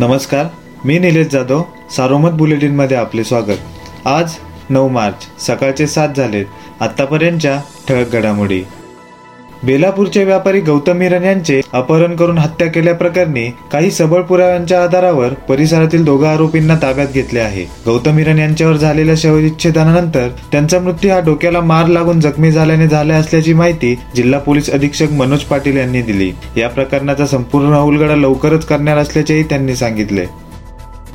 नमस्कार मी निलेश जाधव सारोमत बुलेटिनमध्ये आपले स्वागत. आज नऊ मार्च सकाळचे सात झालेत आतापर्यंतच्या ठळक घडामोडी. बेलापूरचे व्यापारी गौतम हिरण यांचे अपहरण करून हत्या केल्याप्रकरणी काही सबळ पुराव्यांच्या आधारावर परिसरातील दोघा आरोपींना ताब्यात घेतले आहे. गौतम हिरण यांच्यावर झालेल्या शवविच्छेदनानंतर त्यांचा मृत्यू हा डोक्याला मार लागून जखमी झाल्याने झाला असल्याची माहिती जिल्हा पोलीस अधीक्षक मनोज पाटील यांनी दिली. या प्रकरणाचा संपूर्ण उलगडा लवकरच करणार असल्याचेही त्यांनी सांगितले.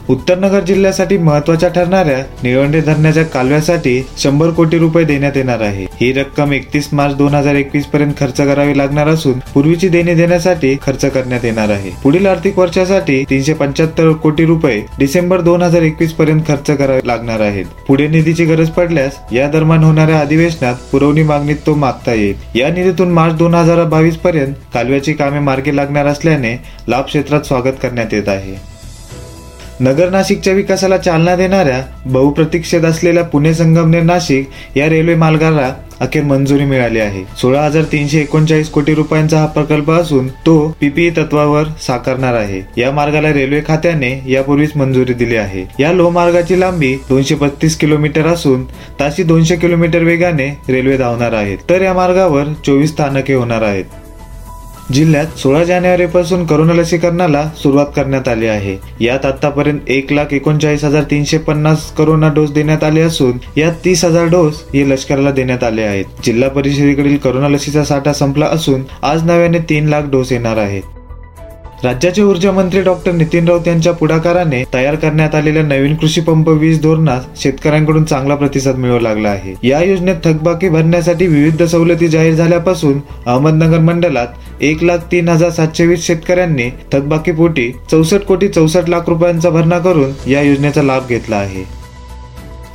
उत्तरनगर जिल्ह्यासाठी महत्त्वाच्या ठरणाऱ्या निळवंडे धरणाच्या कालव्यासाठी शंभर कोटी रुपये देण्यात येणार आहे. ही रक्कम एकतीस मार्च दोन हजार एकवीस पर्यंत खर्च करावी लागणार असून पूर्वीची देणी देण्यासाठी खर्च करण्यात येणार आहे. पुढील आर्थिक वर्षासाठी तीनशे पंच्याहत्तर कोटी रुपये डिसेंबर दोन हजार एकवीस पर्यंत खर्च करावे लागणार आहेत. पुढे निधीची गरज पडल्यास या दरम्यान होणाऱ्या अधिवेशनात पुरवणी मागणीत तो मागता येईल. या निधीतून मार्च दोन हजार बावीस पर्यंत कालव्याची कामे मार्गी लागणार असल्याने लाभ क्षेत्रात स्वागत करण्यात येत आहे. नगर नाशिकच्या विकासाला चालना देणाऱ्या बहुप्रतीक्षेत असलेल्या पुणे संगमनेर नाशिक या रेल्वे मार्गाला अखेर मंजुरी मिळाली आहे. सोळा हजार तीनशे एकोणचाळीस कोटी रुपयांचा हा प्रकल्प असून तो पीपीई तत्वावर साकारणार आहे. या मार्गाला रेल्वे खात्याने यापूर्वीच मंजुरी दिली आहे. या लोहमार्गाची लांबी दोनशे पस्तीस किलोमीटर असून ताशी दोनशे किलोमीटर वेगाने रेल्वे धावणार आहेत. तर या मार्गावर चोवीस स्थानके होणार आहेत. जिल्ह्यात सोळा जानेवारीपासून करोना लसीकरणाला सुरुवात करण्यात आली आहे. यात आतापर्यंत एक लाख एकोणचाळीस हजार तीनशे पन्नास करोना डोस देण्यात आले असून यात तीस हजार डोस हे लष्कराला देण्यात आले आहेत. जिल्हा परिषदेकडील करोना लसीचा साठा संपला असून आज नव्याने तीन लाख डोस येणार आहेत. राज्याचे ऊर्जा मंत्री डॉक्टर नितीन राऊत यांच्या पुढाकाराने तयार करण्यात आलेल्या नवीन कृषी पंप वीज धोरणास शेतकऱ्यांकडून चांगला प्रतिसाद मिळू लागला आहे. या योजनेत थकबाकी भरण्यासाठी विविध सवलती जाहीर झाल्यापासून अहमदनगर मंडळात एक लाख तीन हजार सातशे वीस शेतकऱ्यांनी थकबाकीपोटी चौसष्ट कोटी चौसष्ट लाख रुपयांचा भरणा करून या योजनेचा लाभ घेतला आहे.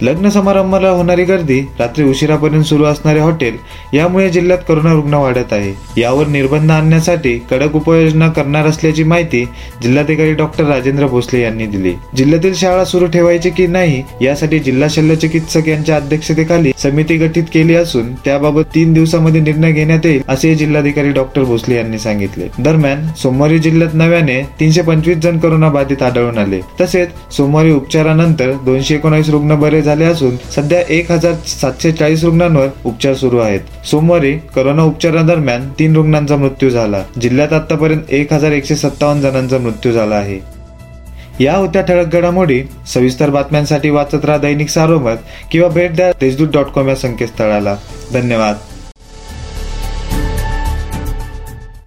लग्न समारंभाला होणारी गर्दी रात्री उशिरापर्यंत सुरू असणारे हॉटेल यामुळे जिल्ह्यात करोना रुग्ण वाढत आहे. यावर निर्बंध आणण्यासाठी कडक उपाययोजना करणार असल्याची माहिती जिल्हाधिकारी डॉक्टर राजेंद्र भोसले यांनी दिली. जिल्ह्यातील शाळा सुरू ठेवायची की नाही यासाठी जिल्हा शल्य चिकित्सक यांच्या अध्यक्षतेखाली समिती गठीत केली असून त्याबाबत तीन दिवसामध्ये निर्णय घेण्यात येईल असे जिल्हाधिकारी डॉक्टर भोसले यांनी सांगितले. दरम्यान सोमवारी जिल्ह्यात नव्याने तीनशे पंचवीस जण करोना बाधित आढळून आले. तसेच सोमवारी उपचारानंतर दोनशे एकोणीस रुग्ण बरे झाले असून सध्या एक हजार सातशे चाळीस रुग्णांवर उपचार सुरू आहेत. सोमवारी करोना उपचारादरम्यान तीन रुग्णांचा मृत्यू झाला. जिल्ह्यात आतापर्यंत एक हजार एकशे सत्तावन्न जणांचा मृत्यू झाला आहे. या होत्या ठळक घडामोडी सविस्तर बातम्यांसाठी वाचत राहा दैनिक सारोमत किंवा भेट द्या देशदूत डॉट कॉम या संकेतस्थळाला. धन्यवाद.